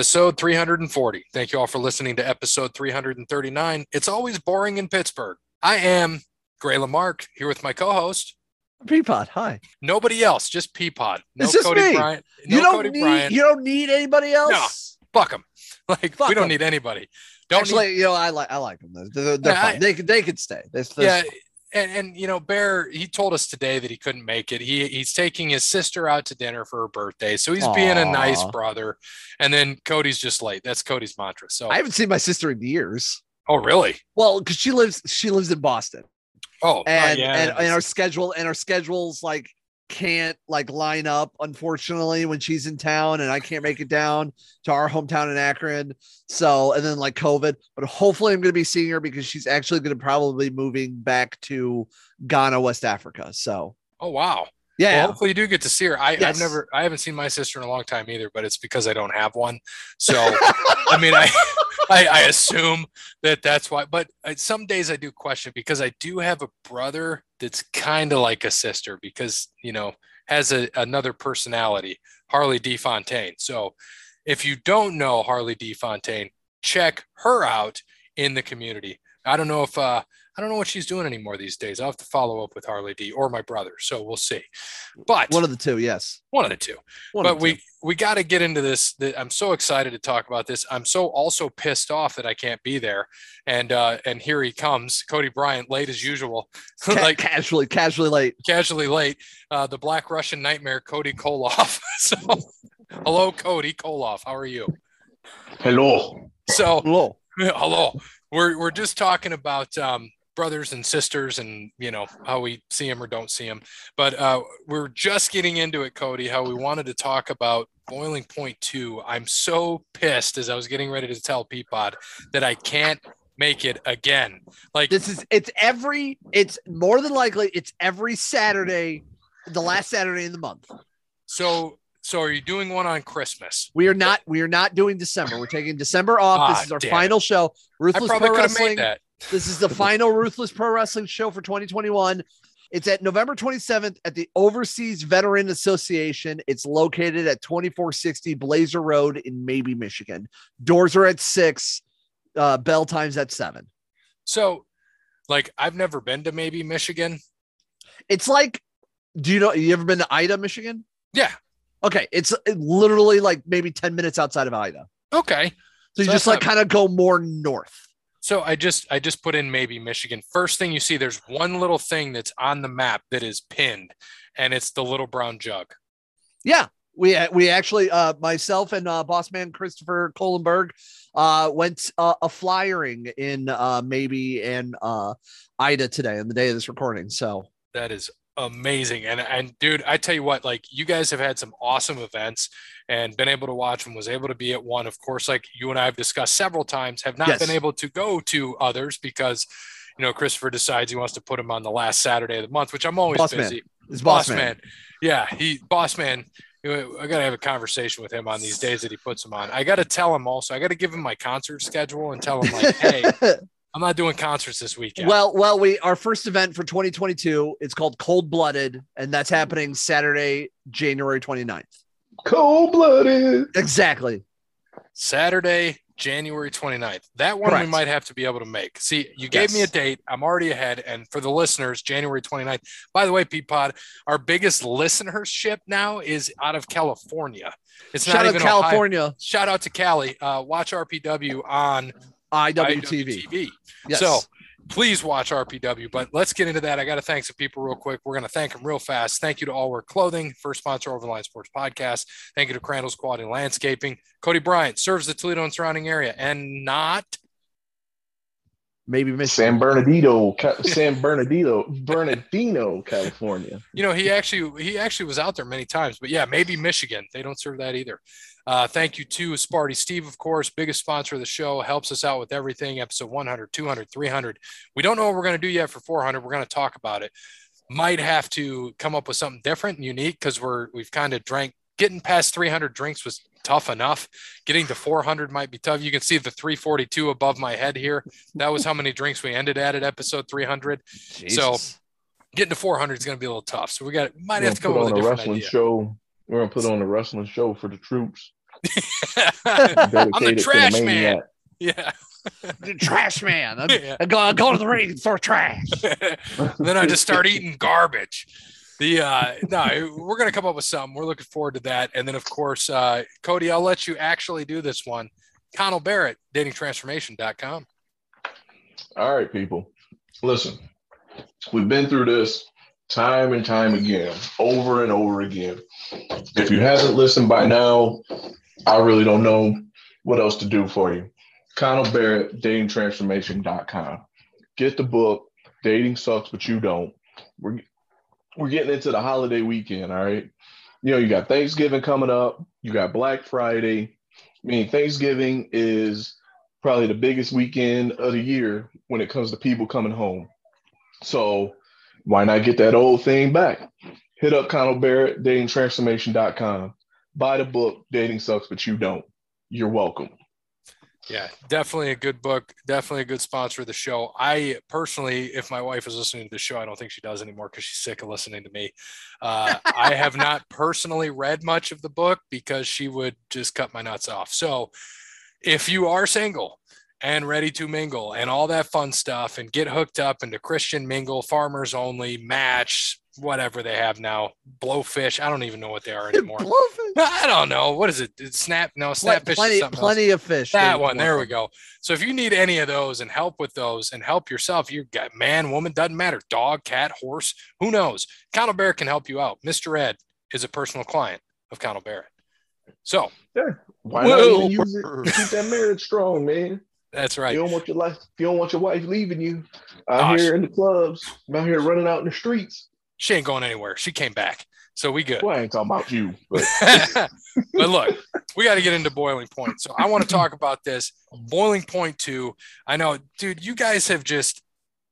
Episode 340. Thank you all for listening to episode 339. It's always boring in Pittsburgh. I am Gray Lamarck here with my co-host. Peapod, hi. Nobody else, just Peapod. No It's just Cody me. Bryant. No you don't Cody need Bryant. you don't need anybody else. Fuck them. Like Fuck we don't 'em. need anybody. Don't Actually, you know, I like I like them. They're, they're, they're Yeah, I- fine. They could they could stay. Need, yeah. And, and you know, Bear, he told us today that he couldn't make it. He he's taking his sister out to dinner for her birthday. So he's being a nice brother. And then Cody's just late. That's Cody's mantra. So I haven't seen my sister in years. oh really? Well, because she lives she lives in Boston, Oh, and uh, yeah, and, and our schedule and our schedules like can't like line up unfortunately when she's in town and I can't make it down to our hometown in Akron. So and then like COVID, but hopefully I'm going to be seeing her because she's actually going to probably be moving back to Ghana, West Africa. So Oh wow. yeah, Well, hopefully you do get to see her. I, I've Yes. never, I haven't seen my sister in a long time either, but it's because I don't have one. So, I mean, I, I, I assume that that's why. But uh, some days I do question because I do have a brother that's kind of like a sister because you know has a, another personality, Harley D. Fontaine. So, if you don't know Harley D. Fontaine, check her out in the community. I don't know if uh, I don't know what she's doing anymore these days. I'll have to follow up with Harley D. or my brother. So we'll see. But one of the two. Yes, one of the two. one but the we two. we got to get into this. That I'm so excited to talk about this. I'm so also pissed off that I can't be there. And uh, and here he comes, Cody Bryant, late as usual, like casually casually late. casually late. Uh, the Black Russian Nightmare, Cody Koloff. so, hello, Cody Koloff. How are you? Hello. So, Hello. hello. We're we're just talking about um, brothers and sisters, and you know how we see them or don't see them. But uh, we're just getting into it, Cody. How we wanted to talk about boiling point two. I'm so pissed as I was getting ready to tell Peapod that I can't make it again. Like This is it's every it's more than likely it's every Saturday, the last Saturday in the month. so. So are you doing one on Christmas? We are not we are not doing December. We're taking December off. Ah, this is our final show. I Ruthless probably Pro could have Wrestling. This is the final Ruthless Pro Wrestling show for 2021. It's at November 27th at the Overseas Veteran Association. It's located at 2460 Blazer Road in Maybee, Michigan. Doors are at six. Uh, bell times at seven. So, like, I've never been to Maybee Michigan. It's like, do you know? You ever been to Ida, Michigan? Yeah. Okay, it's literally like maybe 10 minutes outside of Ida. Okay. So you just like kind of go more north. So I just I just put in Maybee Michigan. First thing you see, there's one little thing that's on the map that is pinned, and it's the little brown jug. Yeah, we we actually uh myself and uh boss man Christopher Kohlenberg uh went uh, a flyering in uh Maybee in uh Ida today on the day of this recording. So That is amazing. And and dude, I tell you what, like you guys have had some awesome events and been able to watch them, was able to be at one. Of course, like you and I have discussed several times, have not Yes. been able to go to others because you know Christopher decides he wants to put them on the last Saturday of the month, which I'm always Boss busy. it's boss, man. Yeah, he boss man. I gotta have a conversation with him on these days that he puts them on. I gotta tell him also. I gotta give him my concert schedule and tell him like, hey, I'm not doing concerts this weekend. Well, well, we our first event for 2022. It's called Cold Blooded, and that's happening Saturday, January 29th. Cold blooded. Exactly. Saturday, January 29th. That one we might have to be able to make. See, you gave me a date. I'm already ahead. And for the listeners, January 29th. By the way, Peapod, our biggest listenership now is out of California. It's Shout not out even Ohio. California, Shout out to Cali. Uh, watch RPW on IWTV. IWTV. Yes. So please watch RPW. But let's get into that. I got to thank some people real quick. We're going to thank them real fast. Thank you to All Wear Clothing, first sponsor of the Line Sports Podcast. Thank you to Crandall's Quality Landscaping. Cody Bryant serves the Toledo and surrounding area and not Maybee Michigan. San Bernardino, San Bernardino, Bernardino, California. you know he actually he actually was out there many times but yeah Maybee michigan they don't serve that either uh, thank you to sparty steve of course biggest sponsor of the show helps us out with everything episode 100 200 300 we don't know what we're going to do yet for 400 we're going to talk about it might have to come up with something different and unique because we're we've kind of drank getting past 300 drinks was tough enough getting to 400 might be tough you can see the 342 above my head here that was how many drinks we ended at at episode 300 Jesus. getting to 400 is going to be a little tough. So we got might have gonna come up with a a different wrestling idea. show. We're gonna put on a wrestling show for the troops. I'm the Dedicated to trash man. Yeah. The trash man. I'm, Yeah. I go, I go to the ring and throw trash. then I just start eating garbage. The uh no, we're gonna come up with something. We're looking forward to that. And then of course, uh Cody, I'll let you actually do this one. Connell Barrett, datingtransformation.com. All right, people. Listen, we've been through this time and time again, over and over again. If you haven't listened by now, I really don't know what else to do for you. Connell Barrett, datingtransformation.com. Get the book, Dating Sucks, But You Don't. We're, we're getting into the holiday weekend, all right? You know, you got Thanksgiving coming up, you got Black Friday. I mean, Thanksgiving is probably the biggest weekend of the year when it comes to people coming home. So why not get that old thing back? Hit up Connell Barrett, datingtransformation.com. Buy the book, Dating Sucks, But You Don't. You're welcome. Yeah, definitely a good book. Definitely a good sponsor of the show. I personally, if my wife is listening to the show, I don't think she does anymore because she's sick of listening to me. Uh, I have not personally read much of the book because she would just cut my nuts off. So if you are single and ready to mingle and all that fun stuff and get hooked up into Christian mingle, farmers only, match, whatever they have now, blowfish, I don't even know what they are anymore. Blowfish. I don't know. What is it? It's snap? No, snapfish. is plenty, something else. plenty of fish. That one. There we go. So if you need any of those and help with those and help yourself, you got man, woman, doesn't matter. Dog, cat, horse, who knows? Connell Barrett can help you out. Mr. Ed is a personal client of Connell Barrett. So yeah, Why Whoa. not use it? Keep that marriage strong, man. that's right. You don't want your life, you don't want your wife leaving you out Gosh. here in the clubs, out here running out in the streets. She ain't going anywhere. She came back. So we good. Well, I ain't talking about you, but but look, we got to get into boiling point. So I want to talk about this boiling point two. I know, dude, you guys have just.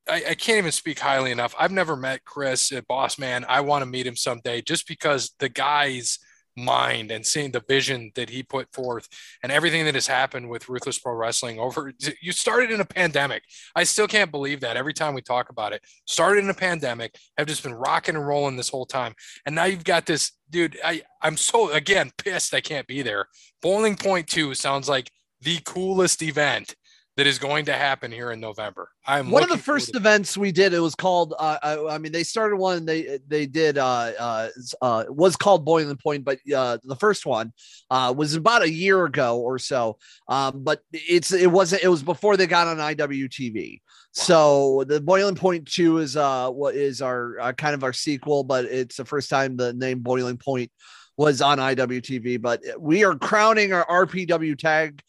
I, I can't even speak highly enough. I've never met Chris at Boss Man. I want to meet him someday just because the guy's mind and seeing the vision that he put forth and everything that has happened with Ruthless Pro Wrestling over you started in a pandemic. I still can't believe that every time we talk about it. Started in a pandemic, have just been rocking and rolling this whole time. And now you've got this dude. I, I'm so again pissed I can't be there. Boiling Point 2 sounds like the coolest event that is going to happen here in November. I'm one of the first events we did it was called uh, I, I mean they started one they they did uh uh, uh was called boiling point but uh the first one uh was about a year ago or so. Um but it's it wasn't it was before they got on iwtv so the boiling point 2 is uh what is our uh, kind of our sequel but it's the first time the name boiling point was on iwtv but we are crowning our rpw tag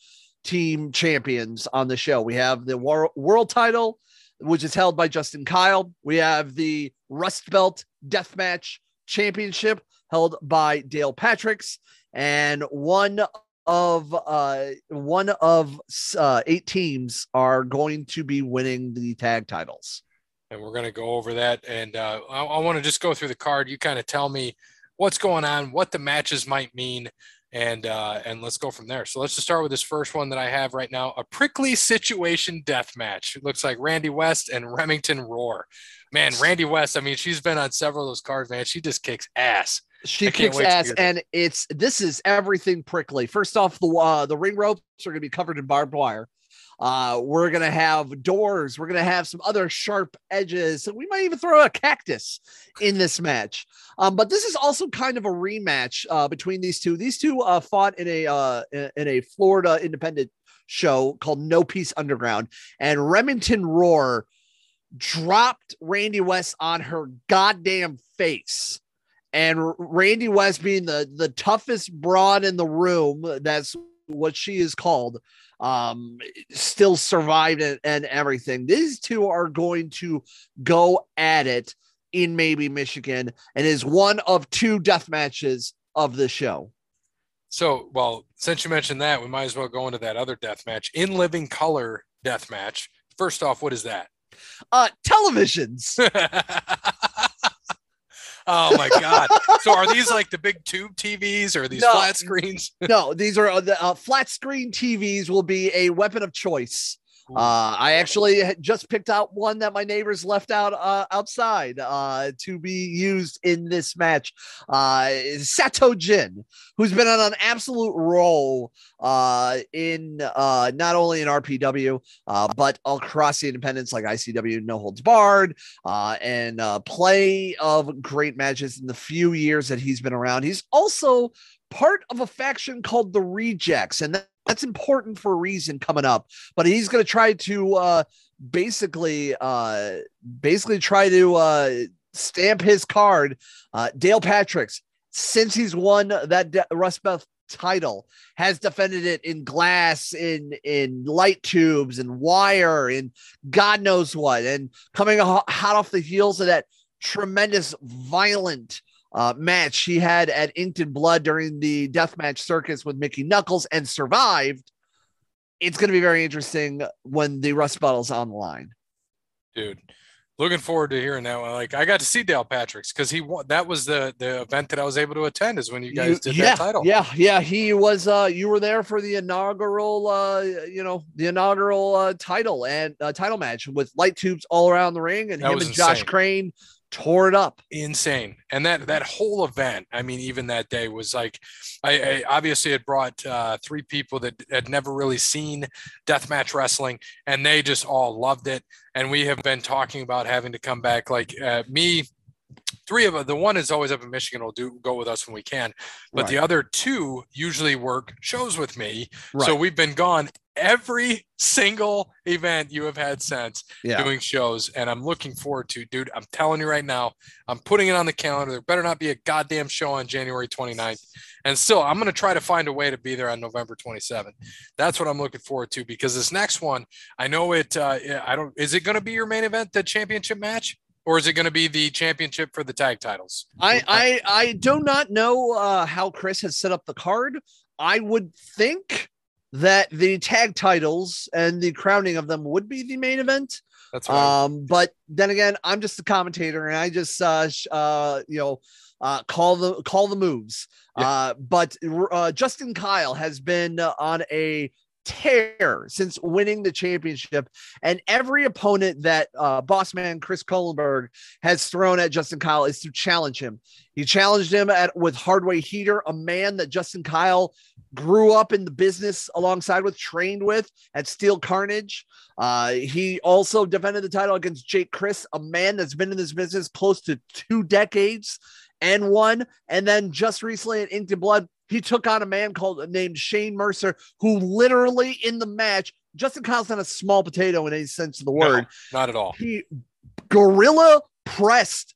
team champions on the show. We have the wor- world title, which is held by Justin Kyle. We have the Rust Belt Deathmatch Championship held by Dale Patricks, and one of uh one of uh eight teams are going to be winning the tag titles. and we're going to go over that. And uh, I, I want to just go through the card. You kind of tell me what's going on, what the matches might mean, and uh, and let's go from there. So let's just start with this first one that I have right now: a prickly situation death match. It looks like Randi West and Remington Roar. Man, Randi West. I mean, she's been on several of those cards, man. She just kicks ass. She kicks ass, and it's this is everything prickly. First off, the uh, the ring ropes are going to be covered in barbed wire. Uh, we're gonna have doors. We're gonna have some other sharp edges. We might even throw a cactus in this match. Um, but this is also kind of a rematch uh, between these two. These two uh, fought in a uh, in a Florida independent show called No Peace Underground, and Remington Roar dropped Randi West on her goddamn face. And Randi West being the the toughest broad in the room, that's what she is called, um, still survived it and everything. These two are going to go at it in Maybee Michigan and is one of two death matches of the show. So, well, since you mentioned that, we might as well go into that other death match in living color death match. First off, what is that? Uh televisions. oh my god! So are these like the big tube TVs or are these No. flat screens? no, these are uh, the uh, flat screen TVs will be a weapon of choice Uh, I actually just picked out one that my neighbors left out uh, outside uh, to be used in this match. Uh, Sato Jin, who's been on an absolute roll uh, in uh, not only in RPW uh, but across the independents like ICW, No Holds Barred, uh, and uh, play of great matches in the few years that he's been around. He's also part of a faction called the Rejects, and that's important for a reason coming up. But he's going to try to uh, basically, uh, basically try to uh, stamp his card. Uh, Dale Patricks since he's won that De- Rust Belt title has defended it in glass in in light tubes and wire and god knows what and coming hot off the heels of that tremendous violent uh, match he had at Inked in Blood during the deathmatch circus with Mickey Knuckles and survived. It's going to be very interesting when the Rust Bottle's on the line. Dude, looking forward to hearing that one. Like I got to see Dale Patricks because he won. That was the the event that I was able to attend. Is when you guys You- did yeah, that title. Yeah, yeah, he was. Uh, you were there for the inaugural. Uh, you know, the inaugural uh, title and uh, title match with light tubes all around the ring, and That him and Josh insane. Crane tore it up. insane. And that that whole event i mean even that day was like i, I obviously had brought uh, three people that had never really seen deathmatch wrestling and they just all loved it. And we have been talking about having to come back. Like uh, me three of us the one is always up in michigan will do go with us when we can. But the other two usually work shows with me. So we've been gone every single event you have had since yeah, doing shows and I'm looking forward to dude I'm telling you right now I'm putting it on the calendar. There better not be a goddamn show on January 29th and still I'm going to try to find a way to be there on November 27th that's what I'm looking forward to because this next one I know it uh, I don't is it going to be your main event the championship match? Or is it going to be the championship for the tag titles? I, I, I do not know uh, how Chris has set up the card. I would think that the tag titles and the crowning of them would be the main event. that's right. Um, but then again, I'm just a commentator and I just uh, sh- uh you know uh call the call the moves. Yeah. Uh, but uh, Justin Kyle has been uh, on a tear since winning the championship, and every opponent that uh, boss man Chris Kohlenberg has thrown at Justin Kyle is to challenge him. He challenged him at with Hardway Heater, a man that Justin Kyle grew up in the business alongside with, trained with at Steel Carnage. Uh, he also defended the title against Jake Crist, a man that's been in this business close to two decades and won. And then just recently at Inked in Blood, he took on a man called named Shane Mercer, who literally in the match, Justin Kyle's not a small potato in any sense of the No, word. not at all He gorilla pressed,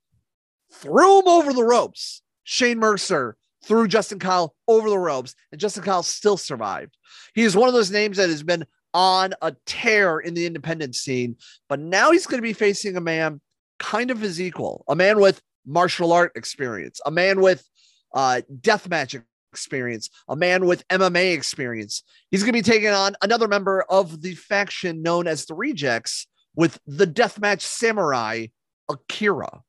threw him over the ropes. Shane Mercer threw Justin Kyle over the ropes, and Justin Kyle still survived. He is one of those names that has been on a tear in the independent scene, but now he's going to be facing a man kind of his equal, a man with martial art experience, a man with uh, deathmatch experience, a man with MMA experience. He's going to be taking on another member of the faction known as the Rejects with the deathmatch samurai Akira.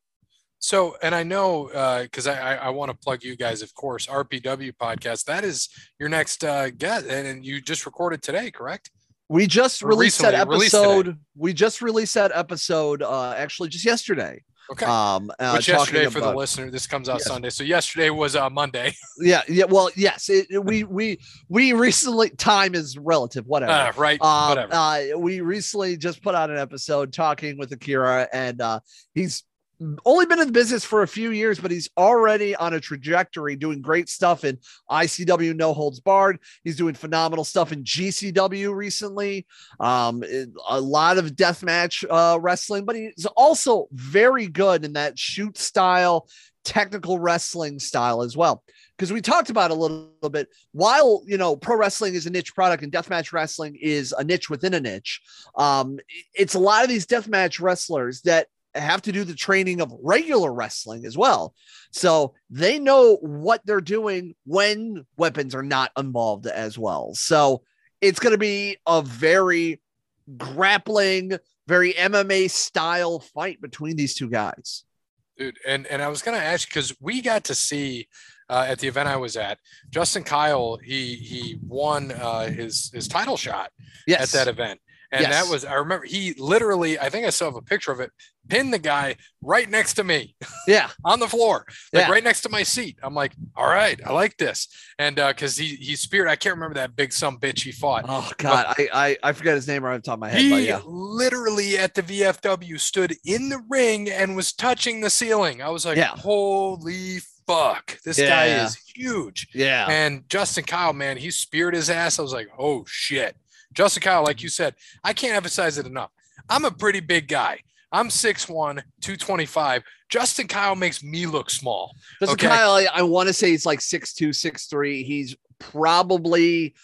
So, and I know because I, I, I want to plug you guys, of course, RPW podcast. That is your next uh, guest, and, and you just recorded today, correct? We just Or released that recently, released episode. We just released that episode uh actually just yesterday. Okay. Um uh, Which yesterday for the listener, this comes out Yes. Sunday. So yesterday was uh, Monday. Yeah, yeah, well, yes, it, it- we we we recently time is relative, whatever. Uh, right. Um, Whatever. uh, we recently just put out an episode talking with Akira, and uh, he's only been in the business for a few years, but he's already on a trajectory doing great stuff in ICW No Holds Barred. He's doing phenomenal stuff in GCW recently. Um, a lot of deathmatch uh, wrestling, but he's also very good in that shoot style, technical wrestling style as well because we talked about a little, little bit while you know pro wrestling is a niche product and deathmatch wrestling is a niche within a niche um it's a lot of these deathmatch wrestlers that have to do the training of regular wrestling as well so they know what they're doing when weapons are not involved as well so it's going to be a very grappling very mma style fight between these two guys dude. And and I was gonna ask because we got to see uh, at the event I was at, Justin Kyle. He he won uh, his his title shot yes at that event. And Yes. that was, I remember he literally, I think I still have a picture of it, pinned the guy right next to me Yeah. on the floor, like Yeah. right next to my seat. I'm like, all right, I like this. And uh, cause he, he speared, I can't remember that big some bitch he fought. Oh God, I, I I forget his name right on top of my head. He but yeah. literally at the VFW stood in the ring and was touching the ceiling. I was like, Yeah. holy fuck, this guy is huge. Yeah. And Justin Kyle, man, he speared his ass. I was like, oh shit. Justin Kyle, like you said, I can't emphasize it enough. I'm a pretty big guy. I'm 6'1, 225. Justin Kyle makes me look small. Doesn't okay. Kyle, I, I want to say he's like six two, six three. He's probably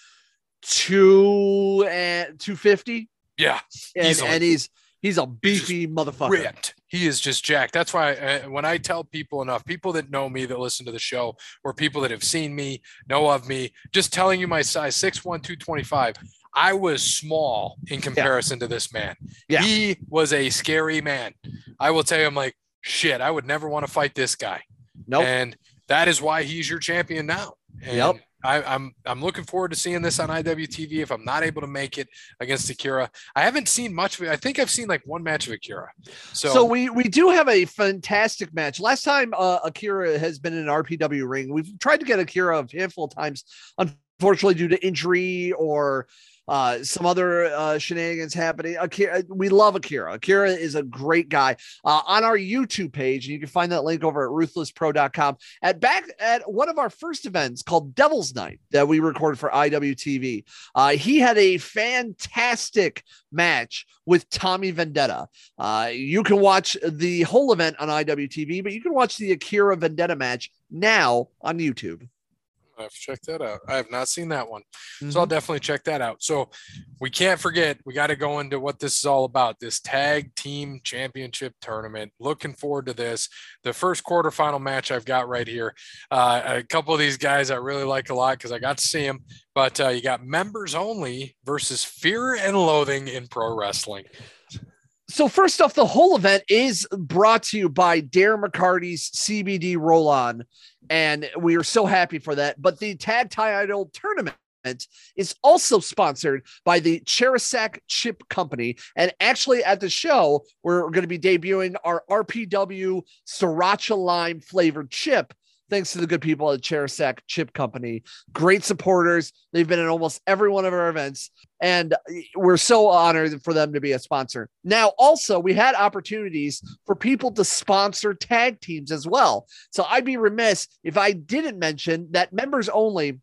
two and two fifty. Yeah, And, Easily. and he's he's a beefy motherfucker. ripped. He is just jacked. That's why uh, when I tell people enough, people that know me, that listen to the show, or people that have seen me, know of me, just telling you my size 6'1, 225. I was small in comparison to this man. Yeah. He was a scary man. I will tell you, I'm like, shit, I would never want to fight this guy. Nope. And that is why he's your champion now. And Yep. I, I'm I'm looking forward to seeing this on IWTV. If I'm not able to make it against Akira, I haven't seen much of it. I think I've seen like one match of Akira. So, So, we we do have a fantastic match. Last time uh, Akira has been in an RPW ring, we've tried to get Akira a handful of times, unfortunately due to injury or uh, some other uh, shenanigans happening. Akira, we love Akira. Akira is a great guy. Uh, on our YouTube page, and you can find that link over at ruthlesspro.com. At back at one of our first events called Devil's Night that we recorded for IWTV, uh, he had a fantastic match with Tommy Vendetta. Uh, you can watch the whole event on IWTV, but you can watch the Akira Vendetta match now on YouTube. I have to check that out. I have not seen that one. So Mhm. I'll definitely check that out. So we can't forget, we got to go into what this is all about this tag team championship tournament. Looking forward to this. The first quarterfinal match I've got right here. Uh, a couple of these guys I really like a lot because I got to see them. But uh, you got members only versus fear and loathing in pro wrestling. So first off, the whole event is brought to you by Darren McCarty's CBD Roll On, and we are so happy for that. But the Tag Title Tournament is also sponsored by the Cherisac Chip Company. And actually, at the show, we're going to be debuting our RPW Sriracha Lime flavored chip. Thanks to the good people at Cherisac Chip Company. Great supporters. They've been at almost every one of our events and we're so honored for them to be a sponsor. Now, also, we had opportunities for people to sponsor tag teams as well. So I'd be remiss if I didn't mention that members only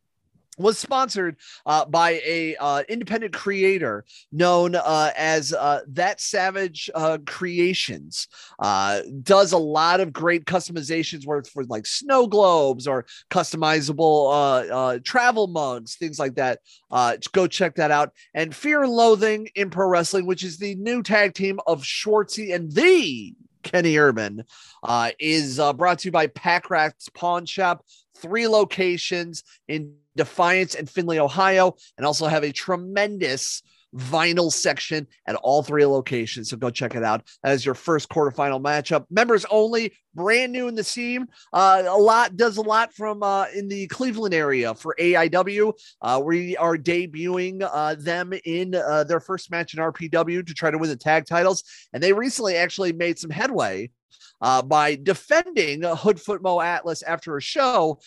was sponsored uh, by a uh, independent creator known uh, as uh, that savage uh, creations. Uh, does a lot of great customizations where for like snow globes or customizable travel mugs things like that. Go check that out. And fear and loathing in pro wrestling which is the new tag team of schwartzy and the kenny urban is brought to you by pack rats pawn shop. Three locations in Defiance and Findlay, Ohio, and also have a tremendous vinyl section at all three locations. So go check it out. Is your first quarterfinal matchup. Members only, brand new in the scene. Uh, a lot does a lot from uh, in the Cleveland area for AIW. Uh, we are debuting uh, them in uh, their first match in RPW to try to win the tag titles, and they recently actually made some headway uh, by defending Hoodfoot Mo Atlas after a show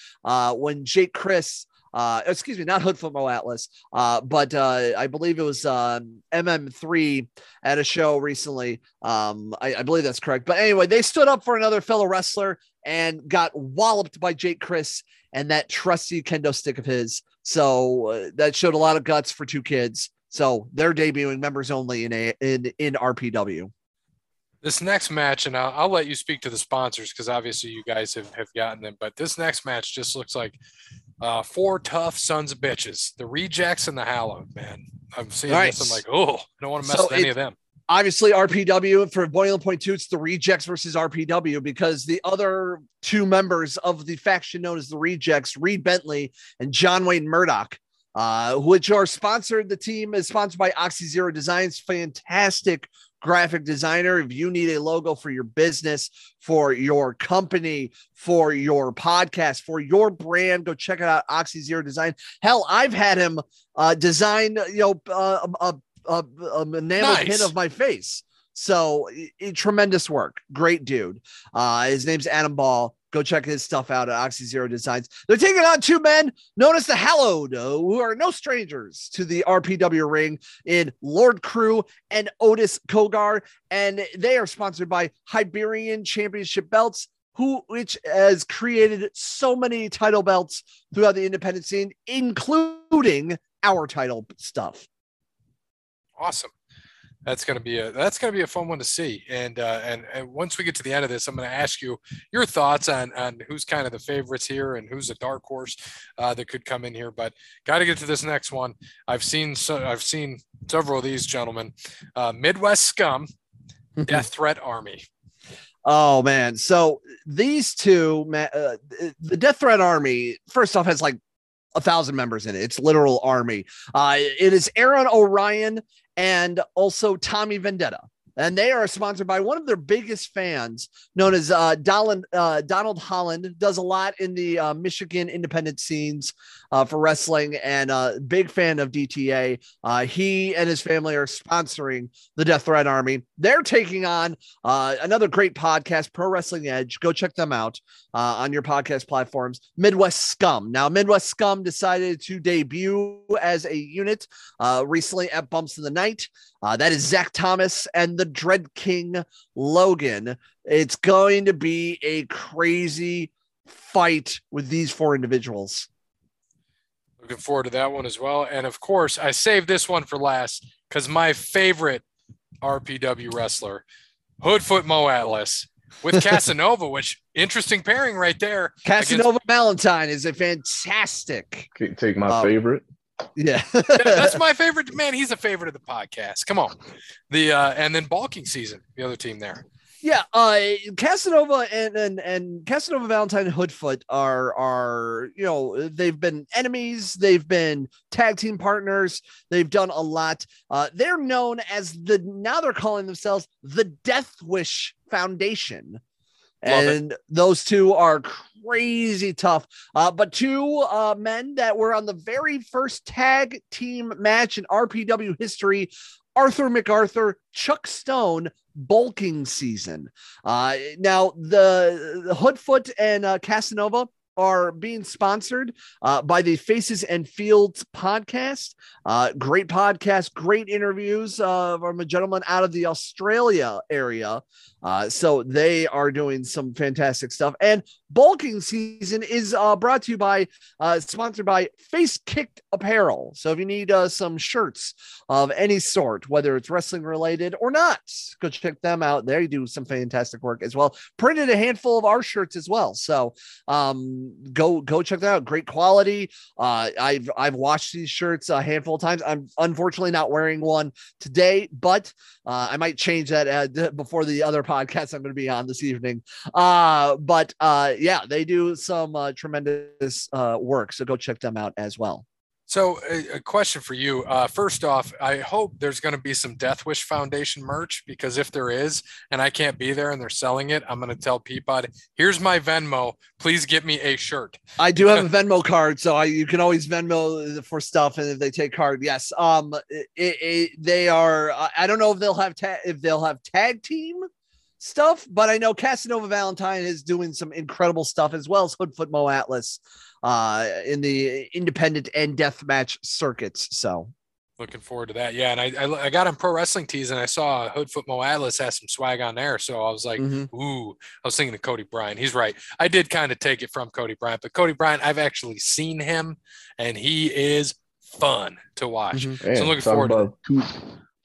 when Jake Crist. Uh, excuse me, not Hoodfoot Mo Atlas, uh, but uh, I believe it was um, MM3 at a show recently. Um, I, I believe that's correct. But anyway, they stood up for another fellow wrestler and got walloped by Jake Crist and that trusty kendo stick of his. So uh, that showed a lot of guts for two kids. So they're debuting members only in a in in RPW. This next match, and I'll, I'll let you speak to the sponsors because obviously you guys have, have gotten them, but this next match just looks like uh, four tough sons of bitches, the rejects and the hallowed, man. I'm seeing Nice. this. I'm like, oh, I don't want to mess So with any of them. obviously RPW for Boiling Point 2, it's the Rejects versus RPW because the other two members of the faction known as the Rejects, Reed Bentley and John Wayne Murdoch, uh, which are sponsored. The team is sponsored by Oxy Zero Designs, fantastic graphic designer. If you need a logo for your business, for your company, for your podcast, for your brand, go check it out. Oxy Zero Design. Hell, I've had him uh, design, you know, uh, a, a, a enamel Nice. pin of my face. So i- i- tremendous work. Great dude. Uh, his name's Adam Ball. Go check his stuff out at Oxy Zero Designs. They're taking on two men known as the Hallowed, who are no strangers to the RPW ring in Lord Crewe and Otis Cogar. And they are sponsored by Iberian Championship Belts, who which has created so many title belts throughout the independent scene, including our title stuff. Awesome. That's gonna be a that's gonna be a fun one to see. And uh, and and once we get to the end of this, I'm gonna ask you your thoughts on on who's kind of the favorites here and who's a dark horse uh, that could come in here. But got to get to this next one. I've seen so I've seen several of these gentlemen. Uh, Midwest Scum, Death Threat Army. Oh man! So these two, uh, the Death Threat Army, first off, has like a thousand members in it. It's literal army. Uh, it is Aaron Orion and also Tommy Vendetta, and they are sponsored by one of their biggest fans, known as uh, Donald, uh, Donald Holland. Does a lot in the uh, Michigan independent scenes uh, for wrestling, and uh, big fan of DTA. Uh, he and his family are sponsoring the Death Threat Army. They're taking on another great podcast, Pro Wrestling Edge. Go check them out on your podcast platforms. Midwest Scum. Now, Midwest Scum decided to debut as a unit recently at Bumps in the Night. Uh, that is Zach Thomas and the Dread King Logan. It's going to be a crazy fight with these four individuals. Looking forward to that one as well. And of course, I saved this one for last because my favorite RPW wrestler, Hoodfoot Mo Atlas, with Casanova, which interesting pairing right there. Casanova Valentine is a fantastic. Take- Take my Um, favorite. Yeah. That's my favorite. Man, he's a favorite of the podcast. Come on. The uh, and then bulking season, the other team there. Yeah, uh Casanova and and and Casanova Valentine and Hoodfoot are are you know they've been enemies, they've been tag team partners, they've done a lot. Uh they're known as the now they're calling themselves the Death Wish Foundation. Love it. and those two are crazy tough. Uh, but two uh, men that were on the very first tag team match in RPW history Arthur MacArthur, Chuck Stone, bulking season. Uh, now, the, the Hoodfoot and uh, Casanova are being sponsored uh, by the Faces and Fields podcast. Uh, great podcast, great interviews uh, from a gentleman out of the Australia area. Uh, so they are doing some fantastic stuff. And bulking season is uh, brought to you by, uh, sponsored by Face Kicked Apparel. So if you need uh, some shirts of any sort, whether it's wrestling related or not, go check them out. They do some fantastic work as well. Printed a handful of our shirts as well. So um, go go check that out. Great quality. Uh, I've I've watched these shirts a handful of times. I'm unfortunately not wearing one today, but uh, I might change that uh, before the other podcast I'm going to be on this evening. Uh, but uh, yeah, they do some uh, tremendous uh, work. So go check them out as well. So, a, a question for you. Uh, first off, I hope there's going to be some Death Wish Foundation merch because if there is, and I can't be there and they're selling it, I'm going to tell Peapod, here's my Venmo. Please get me a shirt. I do have a Venmo card, so I you can always Venmo for stuff, and if they take card, yes. Um, it, it, they are. I- don't know if they'll have ta- if they'll have tag team stuff, but I know Casanova Valentine is doing some incredible stuff as well as Hoodfoot Mo Atlas, uh, in the independent and death match circuits. So Looking forward to that. Yeah, and I I, I got on Pro Wrestling Tees and I saw Hoodfoot Mo Atlas has some swag on there, so I was like, mhm. ooh, I was thinking of Cody Bryant. He's right. I did kind of take it from Cody Bryant, but Cody Bryant, I've actually seen him, and he is fun to watch. Mhm. Man, looking forward to about two,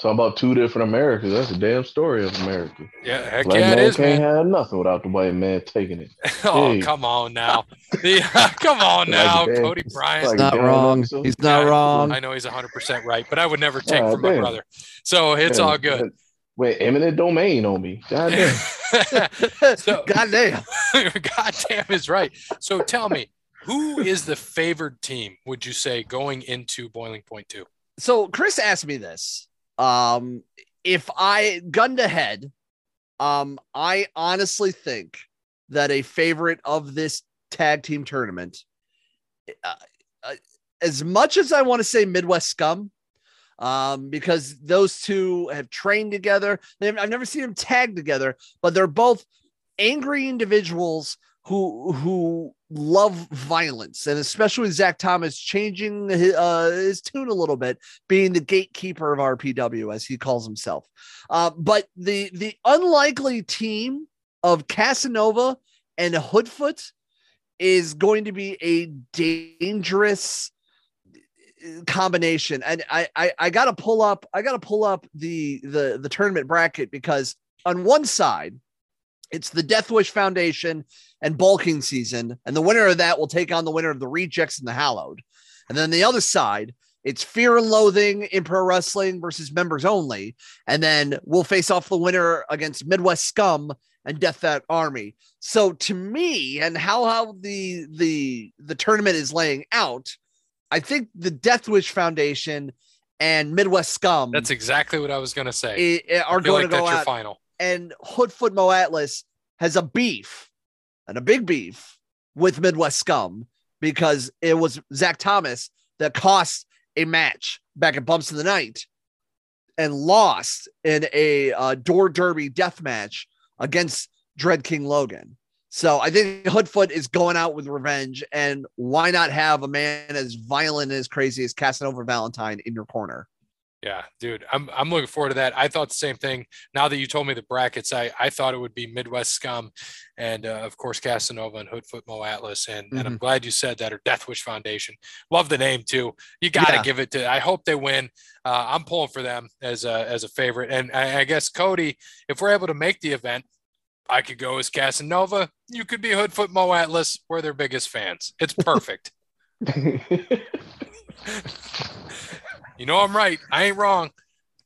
talk about two different Americas. That's a damn story of America. Yeah, heck Black yeah, man is, can't man. have nothing without the white man taking it. oh, Hey. come on now. The, come on now, a damn- Cody Bryant. like not wrong. episode. He's not Yeah, wrong. I know he's 100% right, but I would never take God from my brother. So it's Yeah, all good. Wait, eminent domain on me. God damn. So- God damn. God damn is right. So tell me, who is the favored team, would you say, going into Boiling Point 2? so Chris asked me this. Um, if I gunned ahead, um, I honestly think that a favorite of this tag team tournament, uh, uh, as much as I want to say Midwest Scum, um, because those two have trained together. They've, I've never seen them tag together, but they're both angry individuals who who love violence, and especially Zach Thomas changing his, uh, his tune a little bit, being the gatekeeper of RPW as he calls himself. Uh, but the the unlikely team of Casanova and Hoodfoot is going to be a dangerous combination and I, I i gotta pull up i gotta pull up the the the tournament bracket because on one side it's the death wish foundation and bulking season and the winner of that will take on the winner of the rejects and the hallowed and then the other side it's fear and loathing in pro wrestling versus members only and then we'll face off the winner against midwest scum and death threat army so to me and how how the the the tournament is laying out I think the Death Wish Foundation and Midwest Scum. That's exactly what I was going to say. i- i- are going like to go that's your out. final. And Hoodfoot Mo Atlas has a beef and a big beef with Midwest Scum because it was Zach Thomas that cost a match back at Bumps of the Night and lost in a uh, door derby death match against Dread King Logan. So I think Hoodfoot is going out with revenge, and why not have a man as violent and as crazy as Casanova Valentine in your corner? Yeah, dude, I'm I'm looking forward to that. I thought the same thing. Now that you told me the brackets, I I thought it would be Midwest Scum, and uh, of course Casanova and Hoodfoot Mo Atlas, and and Mm-hmm. I'm glad you said that or Death Wish Foundation. Love the name too. You got to Yeah. give it to. I hope they win. Uh, I'm pulling for them as a as a favorite, and I, I guess Cody, if we're able to make the event. I could go as Casanova. You could be Hoodfoot Mo Atlas. We're their biggest fans. It's perfect. you know I'm right. I ain't wrong.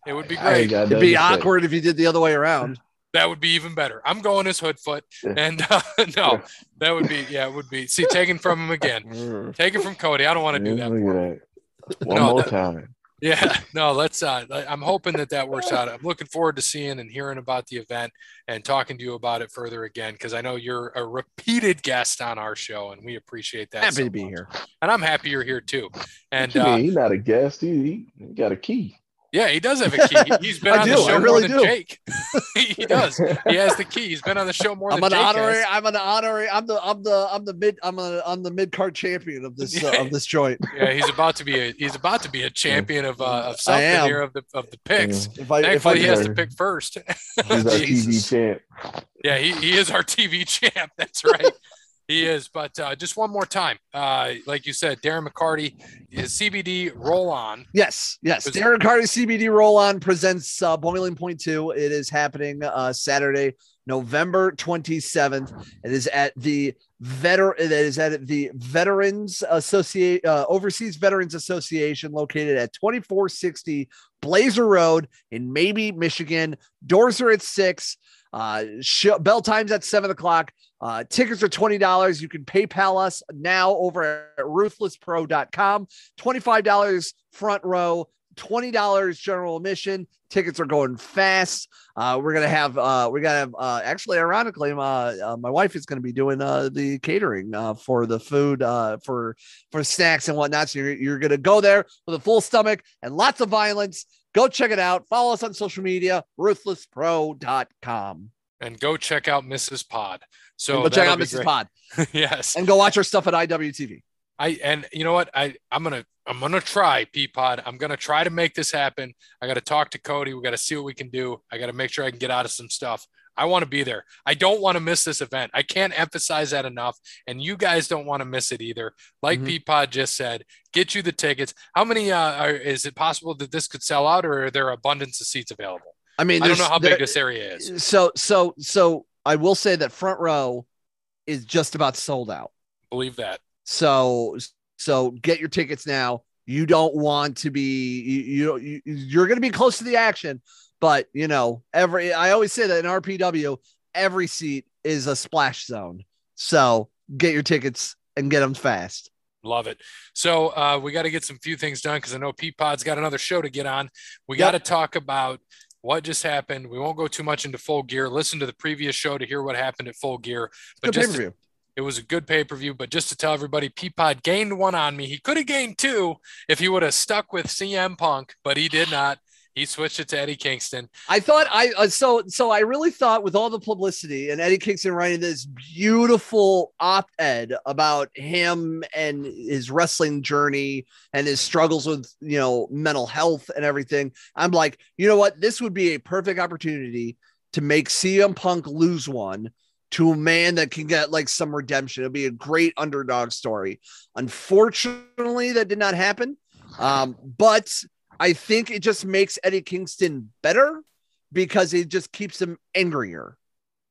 It would be great. ain't got It'd be nothing to say. awkward if you did the other way around. That would be even better. I'm going as Hoodfoot, Yeah. and uh, no, that would be yeah, it would be. See, taken from him again. Taken from Cody. I don't want to do that. look For at him. that. One No, more that- time. Yeah, no, let's. Uh, I'm hoping that that works out. I'm looking forward to seeing and hearing about the event and talking to you about it further again because I know you're a repeated guest on our show, and we appreciate that. Happy so to be much. here. and I'm happy you're here too. And uh. He's not a guest. He, he got a key. Yeah, he does have a key. He- He's been I on the show I more really than do. Jake. he does. He has the key. He's been on the show more I'm than an Jake honorary. has. I'm an honorary. I'm the. I'm the. I'm the mid. I'm a. I'm the mid card champion of this uh, of this joint. Yeah, he's about to be a he's about to be a champion of uh, of something am. here of the of the picks. If I if I Thankfully, he has to pick first. He's our TV champ. yeah, he, he is our TV champ. That's right. He is. But uh, just one more time, uh, like you said, Darren McCarty is CBD roll on. Yes, yes. Darren McCarty CBD Roll On presents uh, Boiling Point Two. It is happening uh, Saturday, November twenty seventh. It is at the veteran. It is at the Veterans Associate uh, Overseas Veterans Association, located at twenty four sixty Blazer Road in Maybee, Michigan. Doors are at six. Uh, sh- bell times at seven o'clock. Uh, tickets are twenty dollars. You can PayPal us now over at ruthlesspro.com. $25 front row, $20 general admission. Tickets are going fast. Uh, we're gonna have uh, we're gonna have uh, actually ironically, uh, uh, my wife is gonna be doing uh, the catering uh, for the food for for snacks and whatnot. So you're, you're gonna go there with a full stomach and lots of violence. Go check it out. Follow us on social media, ruthlesspro.com. And go check out Mrs. Pod. So go check out Mrs. great. Pod yes. and go watch our stuff at IWTV. I and you know what I I'm gonna I'm gonna try Peapod. I'm gonna try to make this happen. I got to talk to Cody. We got to see what we can do. I got to make sure I can get out of some stuff. I want to be there. I don't want to miss this event. I can't emphasize that enough. And you guys don't want to miss it either. Like Mhm. Peapod just said, get you the tickets. How many uh, are, is it possible that this could sell out, or are there abundance of seats available? I mean, I don't know how big this area is. So so so I will say that front row is just about sold out. Believe that. So so get your tickets now. You don't want to be you you, you you're going to be close to the action, but you know every I always say that in RPW every seat is a splash zone. So get your tickets and get them fast. Love it. So uh, we got to get some few things done because I know Peapod's got another show to get on. We Yep. got to talk about what just happened. We won't go too much into full gear. Listen to the previous show to hear what happened at full gear. But Good just pay-per-view. It was a good pay per view, but just to tell everybody, Peapod gained one on me. He could have gained two if he would have stuck with CM Punk, but he did not. He switched it to Eddie Kingston. I thought I uh, so so I really thought with all the publicity and Eddie Kingston writing this beautiful op-ed about him and his wrestling journey and his struggles with you know mental health and everything. I'm like, you know what? This would be a perfect opportunity to make CM Punk lose one to a man that can get like some redemption. It'll be a great underdog story. Unfortunately, that did not happen. Um, but I think it just makes Eddie Kingston better because it just keeps him angrier.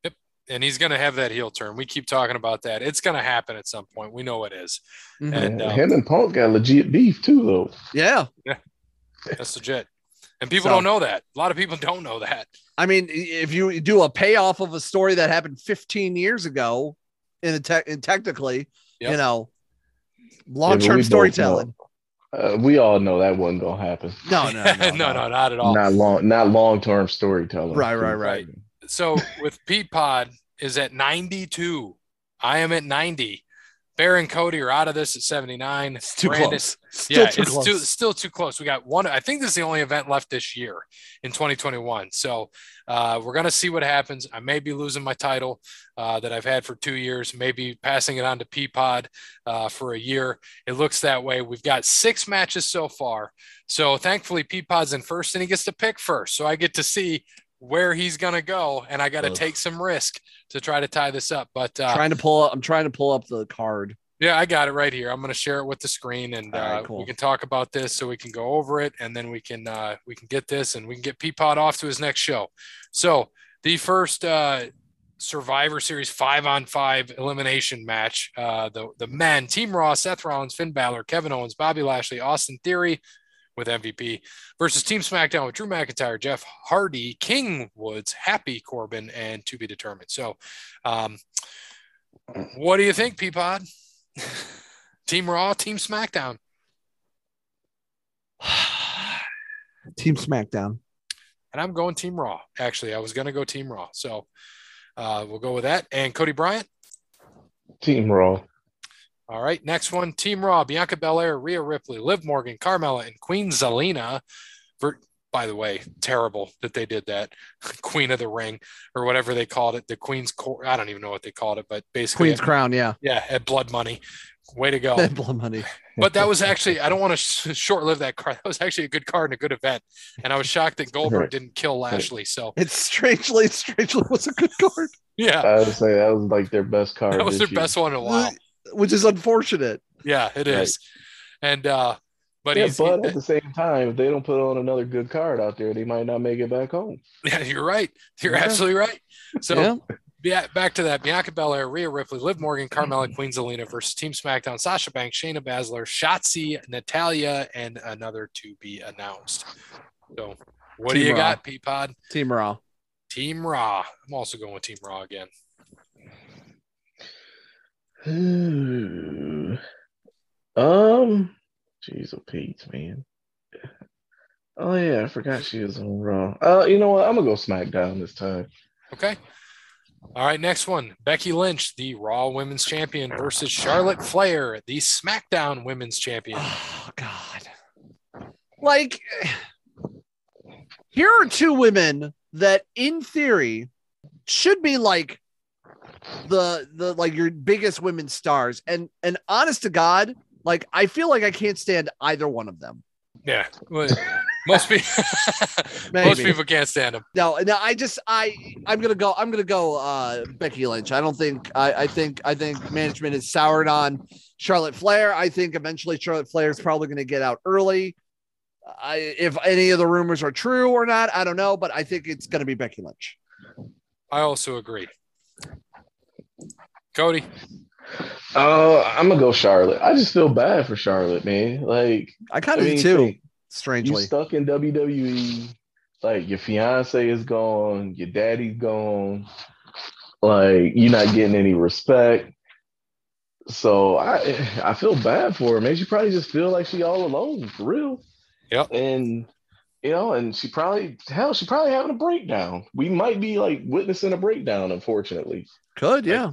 Yep. And he's going to have that heel turn. We keep talking about that. It's going to happen at some point. We know it is. Mhm. And um, him and Punk got legit beef too, though. Yeah. Yeah. that's legit. And people So- don't know that. A lot of people don't know that. I mean, if you do a payoff of a story that happened 15 years ago in a tech and technically, Yep. you know, Yeah, but we long-term both storytelling. Know- Uh, we all know that wasn't gonna happen. No, no, no, no, no, not at all. Not long, not long term storytelling. Right, right, right. So with Pete Pod is at 92. I am at 90. Bear and Cody are out of this at 79. It's too Brandon- close. Still yeah, too it's close. too, still too close. We got one. I think this is the only event left this year in 2021. So uh, we're gonna see what happens. I may be losing my title uh, that I've had for two years. Maybe passing it on to Peapod uh, for a year. It looks that way. We've got six matches so far. So thankfully, Peapod's in first, and he gets to pick first. So I get to see where he's gonna go, and I got to take some risk to try to tie this up. But uh, trying to pull up, I'm trying to pull up the card. yeah, I got it right here. I'm going to share it with the screen, and right, uh, cool. we can talk about this, so we can go over it, and then we can uh, we can get this, and we can get Peapod off to his next show. So the first uh, Survivor Series five on five elimination match, uh, the the men, Team Raw, Seth Rollins, Finn Balor, Kevin Owens, Bobby Lashley, Austin Theory with MVP versus Team SmackDown with Drew McIntyre, Jeff Hardy, King Woods, Happy Corbin, and to be determined. So, um, what do you think, Peapod? Team Raw, Team SmackDown. Team SmackDown. And I'm going Team Raw. Actually, I was going to go Team Raw. So uh, we'll go with that. And Cody Bryant. Team Raw. All right. Next one Team Raw, Bianca Belair, Rhea Ripley, Liv Morgan, Carmella, and Queen Zelina. Ver- by the way, terrible that they did that. Queen of the Ring or whatever they called it. The Queen's Court. I don't even know what they called it, but basically, Queen's Crown. Yeah. yeah, at Blood Money. Way to go. Blood money. but that was actually I don't want to sh- short-live that card. That was actually a good card and a good event, and I was shocked that Goldberg Right. didn't kill Lashley. So It's strangely, strangely was a good card, yeah, I would say that was like their best card. that was their year. best one in a while. Which is unfortunate. Yeah, it is. Right. And uh, but yeah, he's but he- at the same time, if they don't put on another good card out there, they might not make it back home. yeah, you're right. You're Yeah. absolutely right. So yeah. yeah, back to that. Bianca Belair, Rhea Ripley, Liv Morgan, Carmella, Queen Zelina versus Team SmackDown, Sasha Banks, Shayna Baszler, Shotzi, Natalya, and another to be announced. So what do you Raw. got, Peapod? Team Raw. Team Raw. I'm also going with Team Raw again. um, jeez, oh Pete, man. Oh yeah, I forgot she was on Raw. Uh, you know what? I'm gonna go SmackDown this time. Okay. All right, next one. Becky Lynch, the Raw Women's Champion, versus Charlotte Flair, the SmackDown Women's Champion. Oh God. Like here are two women that in theory should be like the the like your biggest women stars. And and honest to god like i feel like i can't stand either one of them. Yeah. Well, Most people, most people can't stand them no no i just i i'm gonna go i'm gonna go uh becky lynch. I don't think i i think i think management is soured on charlotte flair. I think eventually charlotte flair is probably gonna get out early. I, if any of the rumors are true or not i don't know but i think it's gonna be becky lynch. I also agree. Cody, Uh, I'm gonna go Charlotte. I just feel bad for Charlotte, man. Like, i kind I of mean, do too think you strangely stuck in WWE. Like, your fiance is gone, your daddy's gone. Like, you're not getting any respect. So I, I feel bad for her, man. She probably just feel like she all alone, for real. Yep. And you know, and she probably hell, she probably having a breakdown. We might be like witnessing a breakdown, unfortunately. could yeah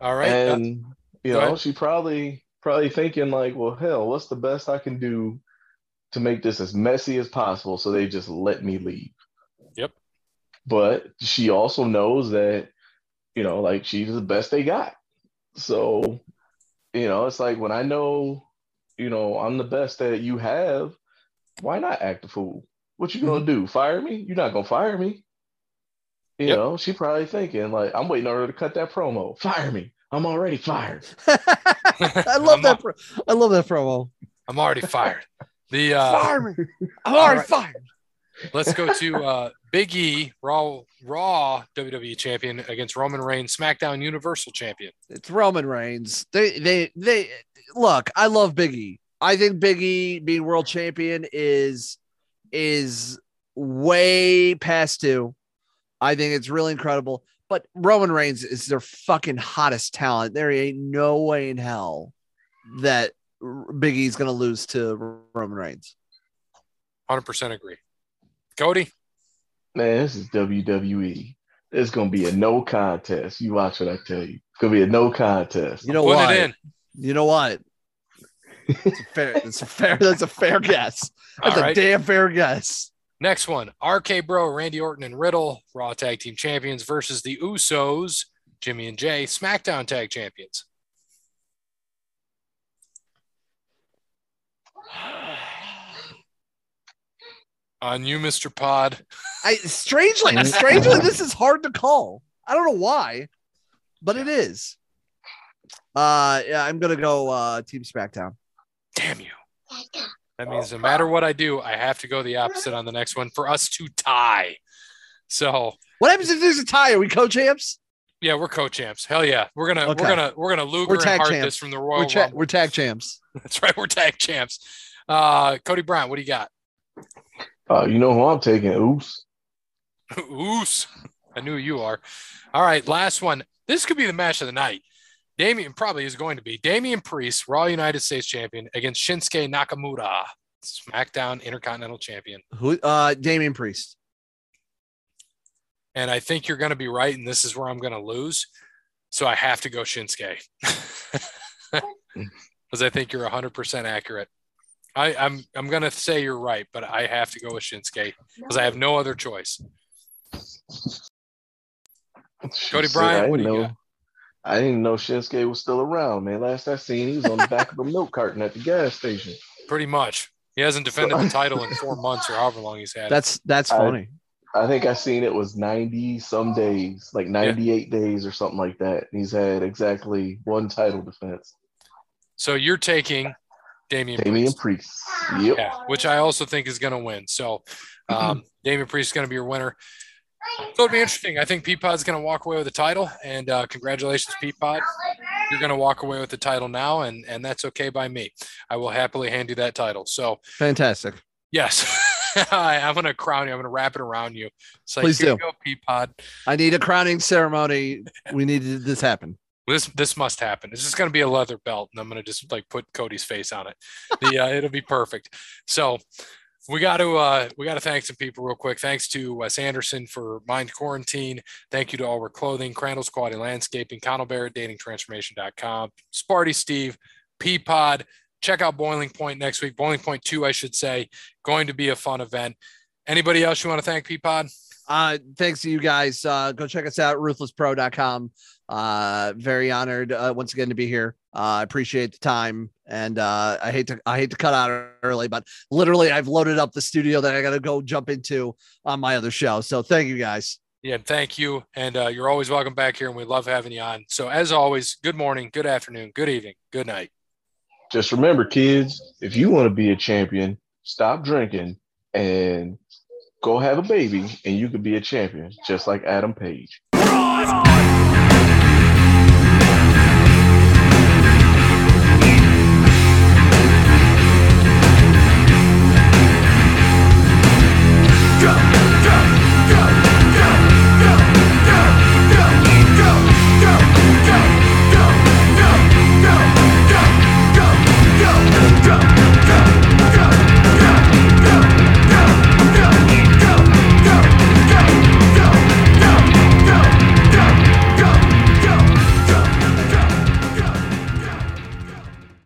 All right. and you know, she probably probably thinking like, well, hell, what's the best I can do to make this as messy as possible so they just let me leave. Yep. But she also knows that, you know, like she's the best they got. So, you know, it's like when I know, you know, I'm the best that you have, why not act a fool? What you gonna mm-hmm. do? Fire me? You're not gonna fire me. You Yep. know, she probably thinking like, I'm waiting on her to cut that promo. Fire me. I'm already fired. I love that. Pro- I love that promo. I'm already fired. The uh, Fire me. I'm already right. fired. let's go to uh, Big E, Raw Raw WWE Champion against Roman Reigns, SmackDown Universal Champion. It's Roman Reigns. They they they look. I love Biggie. I think Biggie being world champion is is way past due. I think it's really incredible. But Roman Reigns is their fucking hottest talent. There ain't no way in hell that Big E's gonna lose to Roman Reigns. 100% agree. Cody, Man, this is WWE. It's gonna be a no contest. You watch what I tell you. It's gonna be a no contest. You know putting what? it in. You know what? It's a fair. It's a fair. That's a fair guess. That's All a right. damn fair guess. Next one RK Bro, Randy Orton, and Riddle, Raw Tag Team Champions versus the Usos, Jimmy and Jay, SmackDown Tag Champions. On you, Mr. Pod. I strangely, strangely, this is hard to call. I don't know why, but it is. Uh, yeah, I'm gonna go uh Team SmackDown. Damn you. That means no matter what I do, I have to go the opposite on the next one for us to tie. So What happens if there's a tie? Are we co-champs? yeah, we're co-champs. Hell yeah. We're gonna Okay. we're gonna we're gonna Luger We're and tag Hart champs. this from the Royal We're, cha- we're tag champs. That's right, we're tag champs. Uh Cody Brown, what do you got? Uh, you know who I'm taking? Oops. Oos. I knew you are. All right, last one. This could be the match of the night. Damian probably is going to be Damian Priest, Raw United States Champion, against Shinsuke Nakamura, SmackDown Intercontinental Champion. Who? Uh, Damian Priest. And I think you're going to be right, and this is where I'm going to lose. So I have to go Shinsuke because I think you're 100% accurate. I, I'm I'm going to say you're right, but I have to go with Shinsuke because I have no other choice. Cody Shit, Bryant, I what do you know. got? I didn't know Shinsuke was still around, man. Last I seen, he was on the back of a milk carton at the gas station. Pretty much. He hasn't defended the title in four months or however long he's had. That's that's funny. I think I seen it was 90 some days, like 98 days or something like that. He's had exactly one title defense. So you're taking Damian, Damian Priest, Priest. Yep. yeah, which I also think is going to win. So um, Damian Priest is going to be your winner. So it'll be interesting. I think Peapod's going to walk away with the title, and uh, congratulations, Peapod. You're going to walk away with the title now, and and that's okay by me. I will happily hand you that title. So Fantastic. yes, I, I'm going to crown you. I'm going to wrap it around you. It's like, Please here do. you go, Peapod. I need a crowning ceremony. We need this happen. This this must happen. It's just going to be a leather belt, and I'm going to just like put Cody's face on it. The uh, it'll be perfect. So we got to uh, we got to thank some people real quick. Thanks to Wes Anderson for Mind Quarantine. Thank you to All Wear Clothing, Crandall's Quality Landscaping, Connell Barrett, DatingTransformation.com, Sparty Steve, Peapod. Check out Boiling Point next week. Boiling Point two, I should say, going to be a fun event. Anybody else you want to thank, Peapod? Uh, thanks to you guys. Uh, go check us out, ruthlesspro.com. Uh, very honored uh, once again to be here. Uh, I appreciate the time, and uh, I hate to I hate to cut out early, but literally I've loaded up the studio that I got to go jump into on my other show. So thank you guys. Yeah, thank you. And uh, you're always welcome back here, and we love having you on. So, as always, good morning, good afternoon, good evening, good night. Just remember, kids, if you want to be a champion, stop drinking and go have a baby, and you could be a champion, just like Adam Page.